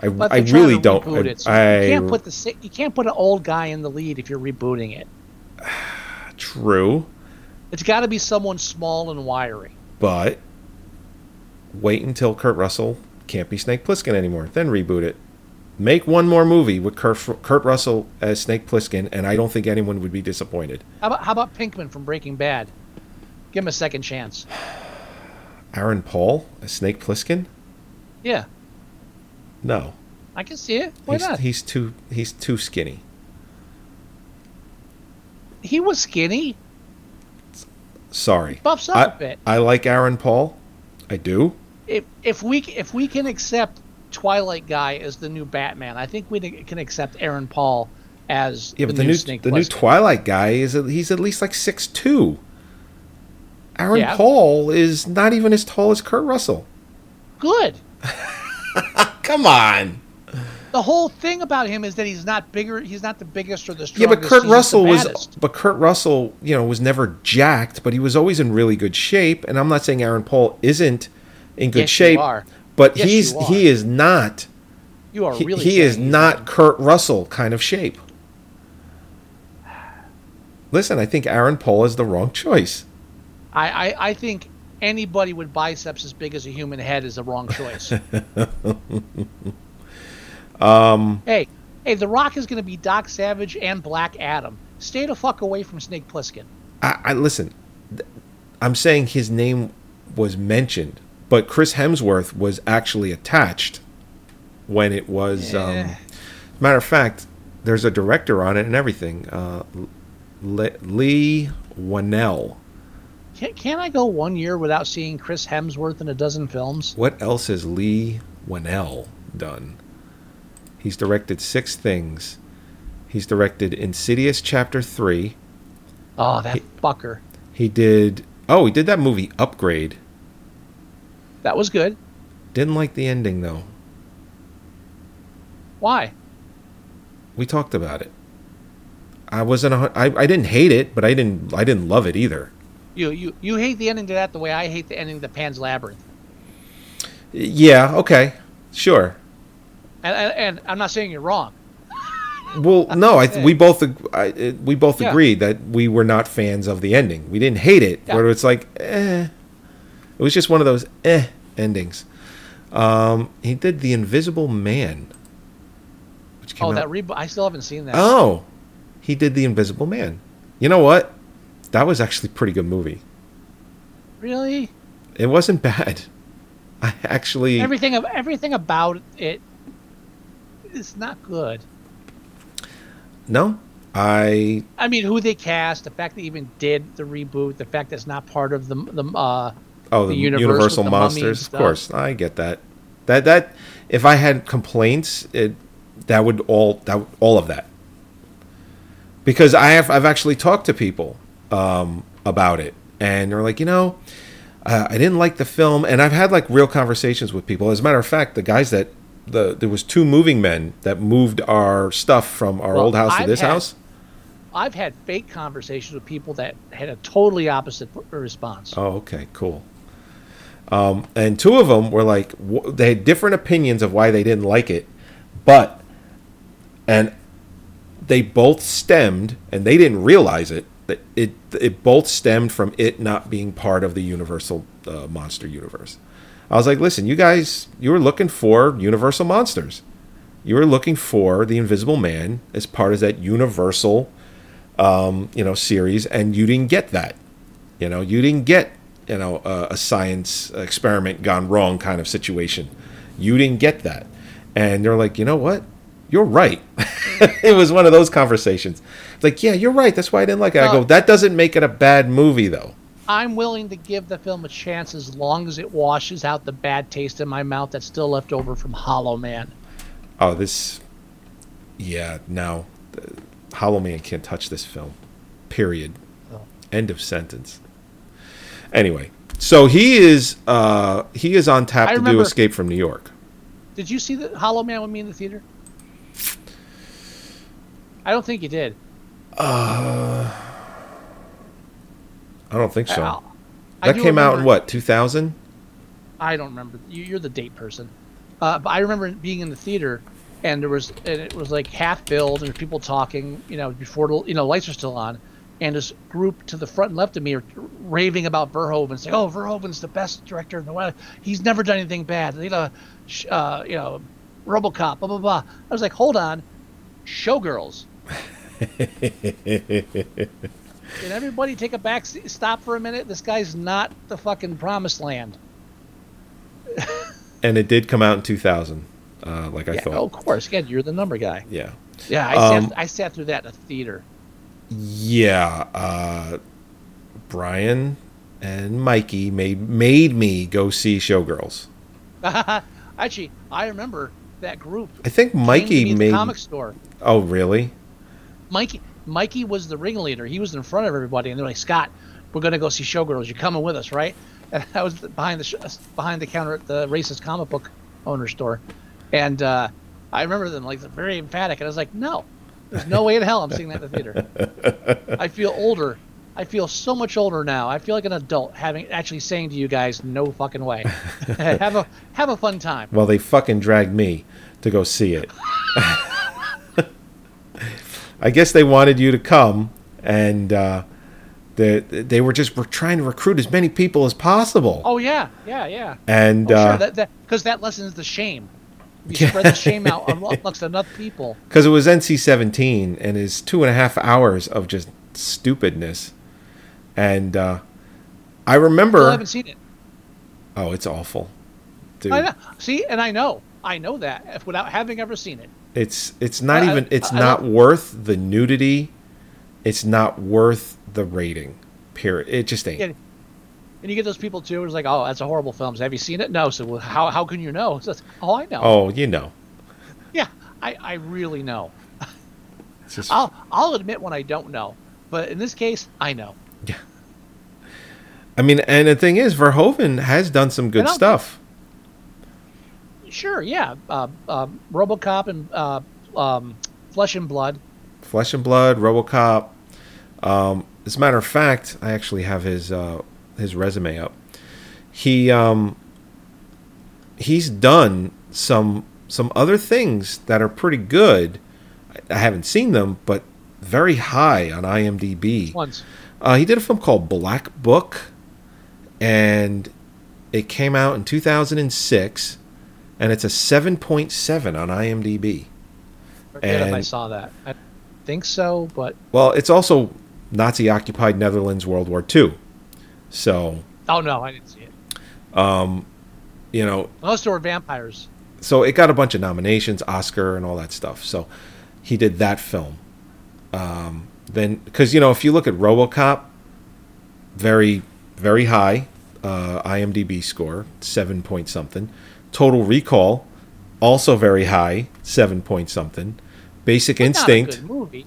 I, I really don't. I, it, so I- you can't put the you can't put an old guy in the lead if you're rebooting it. true, It's got to be someone small and wiry. but wait until Kurt Russell can't be Snake Plissken anymore, then reboot it. Make one more movie with Kurt, Kurt Russell as Snake Plissken, and I don't think anyone would be disappointed. How about how about Pinkman from Breaking Bad? Give him a second chance. Aaron Paul as Snake Plissken? Yeah, No, I can see it. Why he's, not? he's too he's too skinny. he was skinny. Sorry. Buffs up I, a bit. I like Aaron Paul. I do. If if we if we can accept Twilight guy as the new Batman, I think we can accept Aaron Paul as Yeah, the, but the new new the new Twilight guy is he's at least like six two. Aaron Yeah. Paul is not even as tall as Kurt Russell. Good. Come on. The whole thing about him is that he's not bigger. He's not the biggest or the strongest. Yeah, but Kurt he's Russell was but Kurt Russell, you know, was never jacked, but he was always in really good shape. And I'm not saying Aaron Paul isn't in good Yes, you shape, are. but Yes, he's you are. he is not You are he, really. he is saying he's not Kurt Russell kind of shape. Listen, I think Aaron Paul is the wrong choice. I, I I think anybody with biceps as big as a human head is the wrong choice. um. Hey, hey, The Rock is going to be Doc Savage and Black Adam. Stay the fuck away from Snake Plissken. I, I listen. I'm saying his name was mentioned, but Chris Hemsworth was actually attached when it was. Um, Yeah. matter of fact, there's a director on it and everything. Uh, Le- Leigh Whannell. Can, can I go one year without seeing Chris Hemsworth in a dozen films? What else has Leigh Whannell done? He's directed six things. He's directed Insidious Chapter Three. Oh, that fucker. He did. Oh, he did that movie Upgrade. That was good. Didn't like the ending though. Why? We talked about it. I wasn't. A, I I didn't hate it, but I didn't. I didn't love it either. You you you hate the ending to that the way I hate the ending to Pan's Labyrinth. Yeah. Okay. Sure. And, and, and I'm not saying you're wrong. Well, no. I we both I, uh, we both Yeah. agreed that we were not fans of the ending. We didn't hate it, Yeah. but it's like, eh. It was just one of those eh endings. Um, he did the Invisible Man, which came Oh, out. that reboot. I still haven't seen that. oh, he did the Invisible Man. You know what? That was actually a pretty good movie. Really? It wasn't bad. I actually. Everything of everything about it is not good. No, I I mean, who they cast, the fact they even did the reboot, the fact that it's not part of the the uh, oh the, the universe Universal the monsters, of course. I get that. That that if I had complaints, it that would all that all of that. Because I have I've actually talked to people um, about it, and they're like, you know, uh, I didn't like the film, and I've had like real conversations with people. As a matter of fact, the guys that the there was two moving men that moved our stuff from our Well, old house to I've this had- house. I've had fake conversations with people that had a totally opposite response. Oh, okay, cool. Um, and two of them were like, w- they had different opinions of why they didn't like it, but, and they both stemmed, and they didn't realize it, it it both stemmed from it not being part of the Universal uh, Monster Universe. I was like, listen, you guys, you were looking for Universal monsters. You were looking for the Invisible Man as part of that Universal, um, you know, series, and you didn't get that. You know, you didn't get you know a, a science experiment gone wrong kind of situation. You didn't get that, and they're like, you know what? You're right. it was one of those conversations. Like, yeah, you're right. That's why I didn't like it. I go, that doesn't make it a bad movie, though. I'm willing to give the film a chance as long as it washes out the bad taste in my mouth that's still left over from Hollow Man. Oh, this. Yeah, no. Hollow Man can't touch this film. Period. End of sentence. Anyway, so he is uh he is on tap I to do Escape from New York. Did you see the Hollow Man with me in the theater? I don't think you did. I don't think so. I- I that came out in what, 2000? I don't remember. You, you're the date person. Uh, but I remember being in the theater, and there was, and it was like half filled, and people talking, you know, before the, you know, lights are still on, and this group to the front and left of me are raving about Verhoeven, saying, "Oh, Verhoeven's the best director in the world. He's never done anything bad. You know, uh, you know, RoboCop, blah blah blah." I was like, "Hold on, Showgirls." Can everybody take a back stop for a minute? This guy's not the fucking promised land. And it did come out in 2000, uh, like I thought. oh, of course. Again, you're the number guy. Yeah. Yeah, I, Um, sat, I sat through that in a theater. Yeah. Uh, Brian and Mikey made made me go see Showgirls. Actually, I remember that group. I think Mikey me at the made. comic store. Oh, really? Mikey, Mikey was the ringleader. He was in front of everybody, and they're like, "Scott, we're gonna go see Showgirls. You're coming with us, right?" And I was behind the sh- behind the counter at the racist comic book owner store, and uh, I remember them like very emphatic, and I was like, "No, there's no way in hell I'm seeing that in the theater." I feel older. I feel so much older now. I feel like an adult having actually saying to you guys, "No fucking way." have a have a fun time. Well, they fucking dragged me to go see it. I guess they wanted you to come, and uh, they they were just were trying to recruit as many people as possible. Oh yeah, yeah, yeah. and Oh, uh, sure, that because that, lessens the shame. You spread the shame out amongst enough people. because it was NC-17 and is two and a half hours of just stupidness, and uh, I remember. haven't seen it. Oh, it's awful, dude. I know. See, and I know, I know that if, without having ever seen it. It's it's not I- even it's I not don't- worth the nudity. It's not worth the rating. Period. It just ain't. Yeah. And you get those people too. It's like, oh, that's a horrible film. So have you seen it? No. So well, how how can you know? So oh, I know. Oh, you know. Yeah, I I really know. Just I'll I'll admit when I don't know, but in this case, I know. Yeah. I mean, and the thing is, Verhoeven has done some good stuff. Sure, yeah. Uh, um, RoboCop and uh, um, Flesh and Blood. Flesh and Blood, RoboCop. Um, as a matter of fact, I actually have his uh, his resume up. He um, he's done some some other things that are pretty good. I I haven't seen them, but very high on IMDb. Once. Uh, he did a film called Black Book, and it came out in 2006, and it's a 7.7 on IMDb. Forget if I saw that. I think so, but Well, it's also Nazi occupied Netherlands, World War II. So, oh no, I didn't see it. Um, you know, Most were vampires. so it got a bunch of nominations, Oscar, and all that stuff. So he did that film. Um, then, because you know, if you look at RoboCop, very, very high uh, IMDb score, seven point something. Total Recall, also very high, seven point something. Basic a Instinct, movie.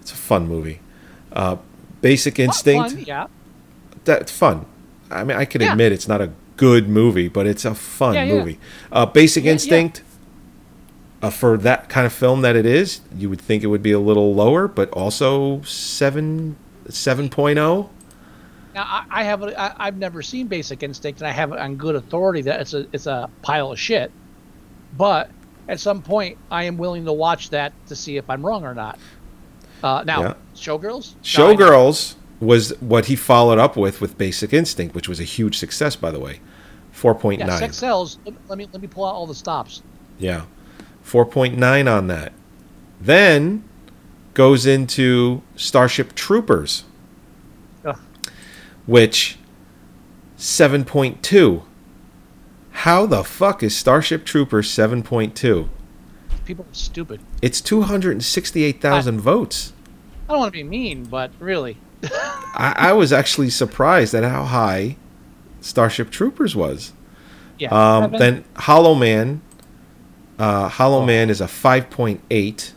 it's a fun movie. Uh, Basic Instinct, fun, yeah. that's fun. I mean, I can Yeah. admit it's not a good movie, but it's a fun Yeah, yeah. movie. Uh, Basic. Instinct, Uh, for that kind of film that it is, you would think it would be a little lower, but also seven seven oh. Now I, I have I, I've never seen Basic Instinct, and I have it on good authority that it's a it's a pile of shit. But at some point, I am willing to watch that to see if I'm wrong or not. Uh, now, Yeah. Showgirls. Showgirls was what he followed up with with Basic Instinct, which was a huge success, by the way. Four point Yeah, nine. sex sells. Let, me let me pull out all the stops. Yeah. 4.9 on that. Then goes into Starship Troopers. Which 7.2. How the fuck is Starship Troopers 7.2? People are stupid. It's 268,000 votes. I don't want to be mean, but really, I, I was actually surprised at how high Starship Troopers was. yeah. Um, then Hollow Man. Uh, Hollow Oh. Man is a 5.8.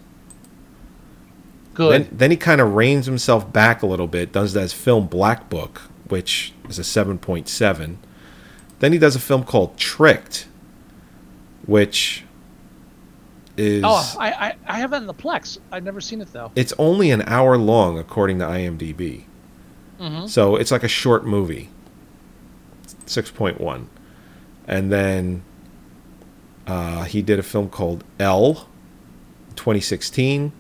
good. Then, then he kind of reins himself back a little bit, does that film Black Book, which is a 7.7. Then he does a film called Tricked, which is. oh, I, I I have that in the Plex. I've never seen it though. it's only an hour long, according to IMDb. Mm-hmm. So it's like a short movie. 6.1. And then uh, he did a film called Elle, 2016,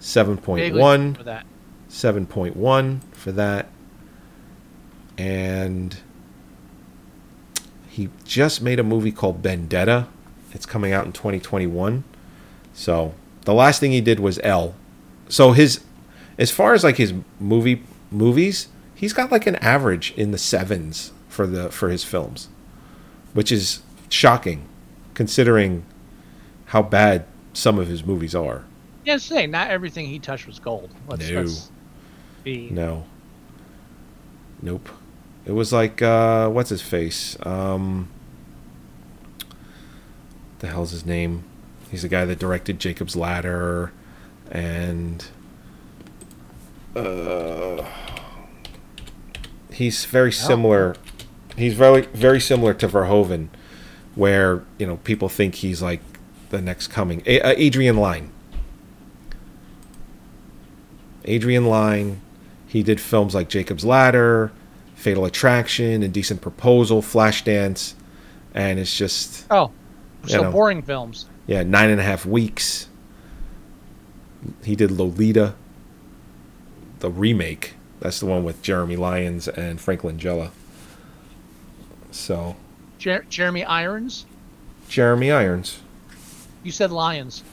7.1. 7.1 for that. And he just made a movie called Benedetta. It's coming out in 2021. So the last thing he did was Elle. So his, as far as like his movie movies, he's got like an average in the sevens for the for his films, which is shocking, considering how bad some of his movies are. Yeah, saying not everything he touched was gold. Let's, No. let's be. No. Nope. It was like uh what's his face? Um the hell's his name? He's the guy that directed Jacob's Ladder and uh he's very similar he's very very similar to Verhoeven where, you know, people think he's like the next coming. A- uh, Adrian Lyne. Adrian Lyne. He did films like Jacob's Ladder, Fatal Attraction, Indecent Proposal, Flashdance, and it's just Oh, so know. boring films. yeah, nine and a half weeks. He did Lolita, the remake. That's the one with Jeremy Lyons and Frank Langella. So Jer- Jeremy Irons. Jeremy Irons. You said Lions.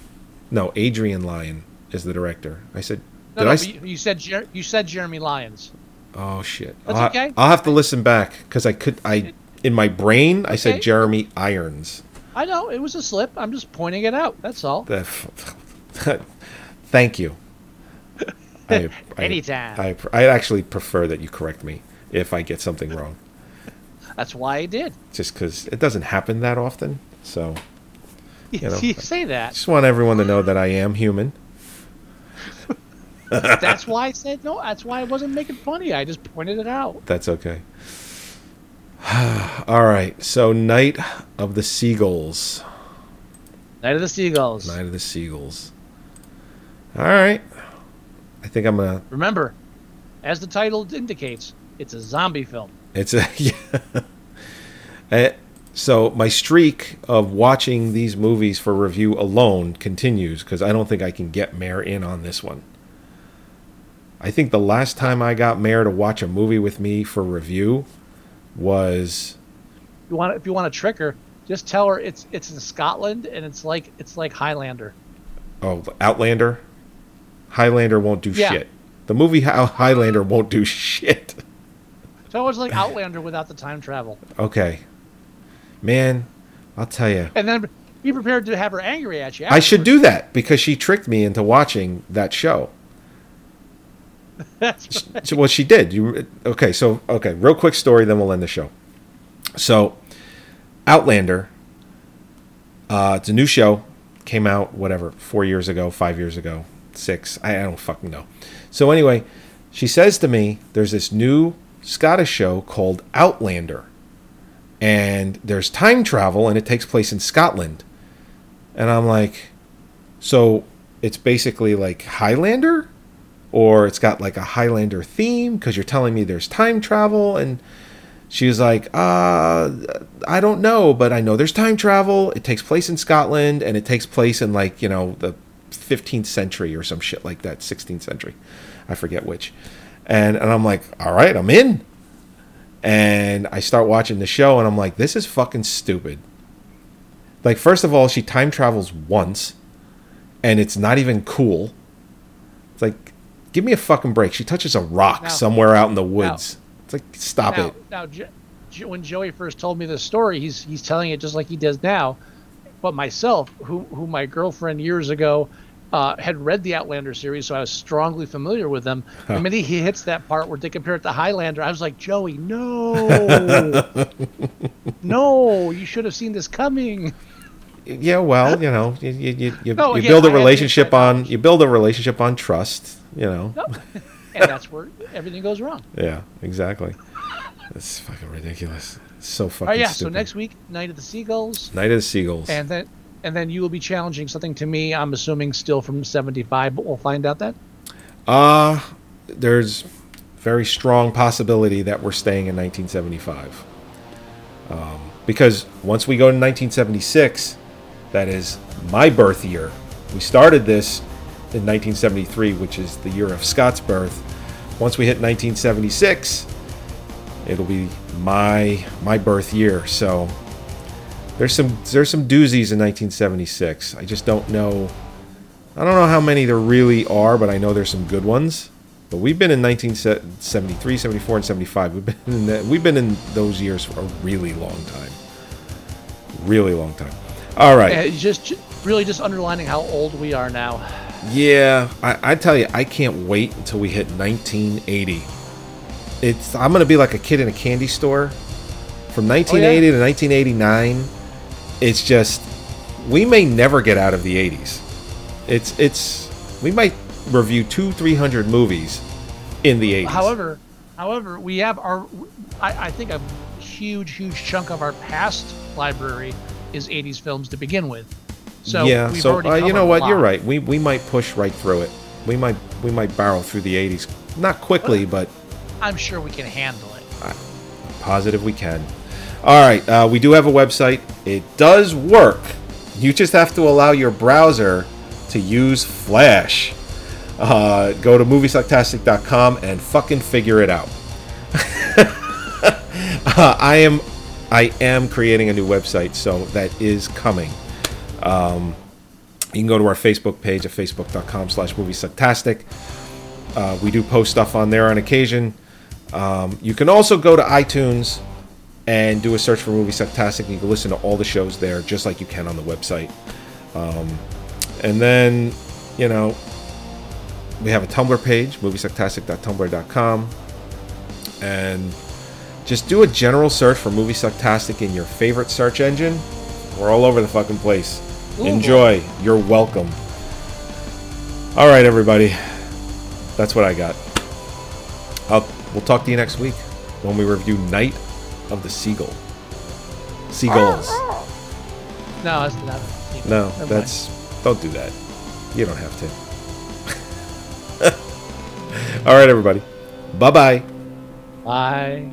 No, Adrian Lyon is the director. I said, No, did no, I? you, you said Jer- you said Jeremy Lyons. Oh shit. That's I'll, okay. I'll have to listen back because I could. I in my brain I said Jeremy Irons. I know it was a slip. I'm just pointing it out. That's all. The f- Thank you. I, I- Anytime. I, I actually prefer that you correct me if I get something wrong, That's why I did. just because it doesn't happen that often. So You, know, you say I that. just want everyone to know that I am human. That's why I said no. That's why I wasn't making funny. I just pointed it out. That's okay. All right. So Night of the Seagulls. Night of the Seagulls. Night of the Seagulls. All right. I think I'm gonna. Remember, as the title indicates, it's a zombie film. It's a yeah. Eh, so my streak of watching these movies for review alone continues because I don't think I can get Mayor in on this one. I think the last time I got Mayor to watch a movie with me for review was If you want, if you want to trick her, just tell her it's it's in Scotland and it's like it's like Highlander. oh Outlander. Highlander won't do Yeah. shit. The movie Highlander won't do shit. So it's like Outlander without the time travel. Okay, man, I'll tell you. And then be prepared to have her angry at you. I should do that because she tricked me into watching that show. That's So, well, she did. You okay? So okay, real quick story, then we'll end the show. So, Outlander. Uh, it's a new show. Came out whatever four years ago, five years ago, six. I, I don't fucking know. So anyway, she says to me, "There's this new Scottish show called Outlander, and there's time travel, and it takes place in Scotland." And I'm like, "So it's basically like Highlander?" Or it's got like a Highlander theme because you're telling me there's time travel. And she was like, uh, I don't know, but I know there's time travel. It takes place in Scotland and it takes place in like, you know, the 15th century or some shit like that, 16th century. I forget which. And, and I'm like, all right, I'm in. And I start watching the show and I'm like, this is fucking stupid. Like, first of all, she time travels once and it's not even cool. It's like, give me a fucking break. She touches a rock Now- somewhere out in the woods. It's like, stop now, it. now jo- when Joey first told me this story, he's he's telling it just like he does now. But myself, who who my girlfriend years ago uh, had read the Outlander series, so I was strongly familiar with them. The minute he hits that part where they compare it to Highlander, I was like, Joey, no, no, you should have seen this coming. Yeah, well, you know, you you, you, No, you yeah, build I a the relationship on you build a relationship on trust. You know. And that's where everything goes wrong. Yeah, exactly. That's fucking ridiculous. It's so fucking All right, yeah. stupid. So next week, Night of the Seagulls, Night of the Seagulls. and then and then you will be challenging something to me. I'm assuming still from '75, but we'll find out then. Uh there's very strong possibility that we're staying in 1975. Um, because once we go to 1976, that is my birth year. We started this in 1973, which is the year of Scott's birth. Once we hit 1976, it'll be my my birth year. So there's some there's some doozies in 1976. I just don't know I don't know how many there really are, but I know there's some good ones. But we've been in 1973, 74, and 75. We've been in that, we've been in those years for a really long time. Really long time. All right. Just really just underlining how old we are now. Yeah, I, I tell you, I can't wait until we hit 1980. It's I'm gonna be like a kid in a candy store. From 1980 to 1989, it's just we may never get out of the 80s. It's it's we might review two, three hundred movies in the 80s. However, however, we have our, I, I think a huge, huge chunk of our past library is 80s films to begin with. So yeah, so uh, you know what? You're right. We we might push right through it. We might we might barrel through the 80s, not quickly, but I'm sure we can handle it. Positive we can. All right, uh, we do have a website. It does work. You just have to allow your browser to use Flash. Uh, go to moviesucktastic.com and fucking figure it out. uh, I am, I am creating a new website, so that is coming. Um, you can go to our Facebook page at facebook.com slash moviesucktastic. Uh, we do post stuff on there on occasion. Um, you can also go to iTunes and do a search for Movie Sucktastic. You can listen to all the shows there, just like you can on the website. Um, and then, you know, we have a Tumblr page, moviesucktastic.tumblr.com. And just do a general search for Movie Sucktastic in your favorite search engine. We're all over the fucking place. Enjoy. You're welcome. All right, everybody. That's what I got. I'll, we'll talk to you next week when we review Night of the Seagull. Seagulls. No, that's not. No, Never mind. that's. Don't do that. You don't have to. All right, everybody. Bye bye. Bye.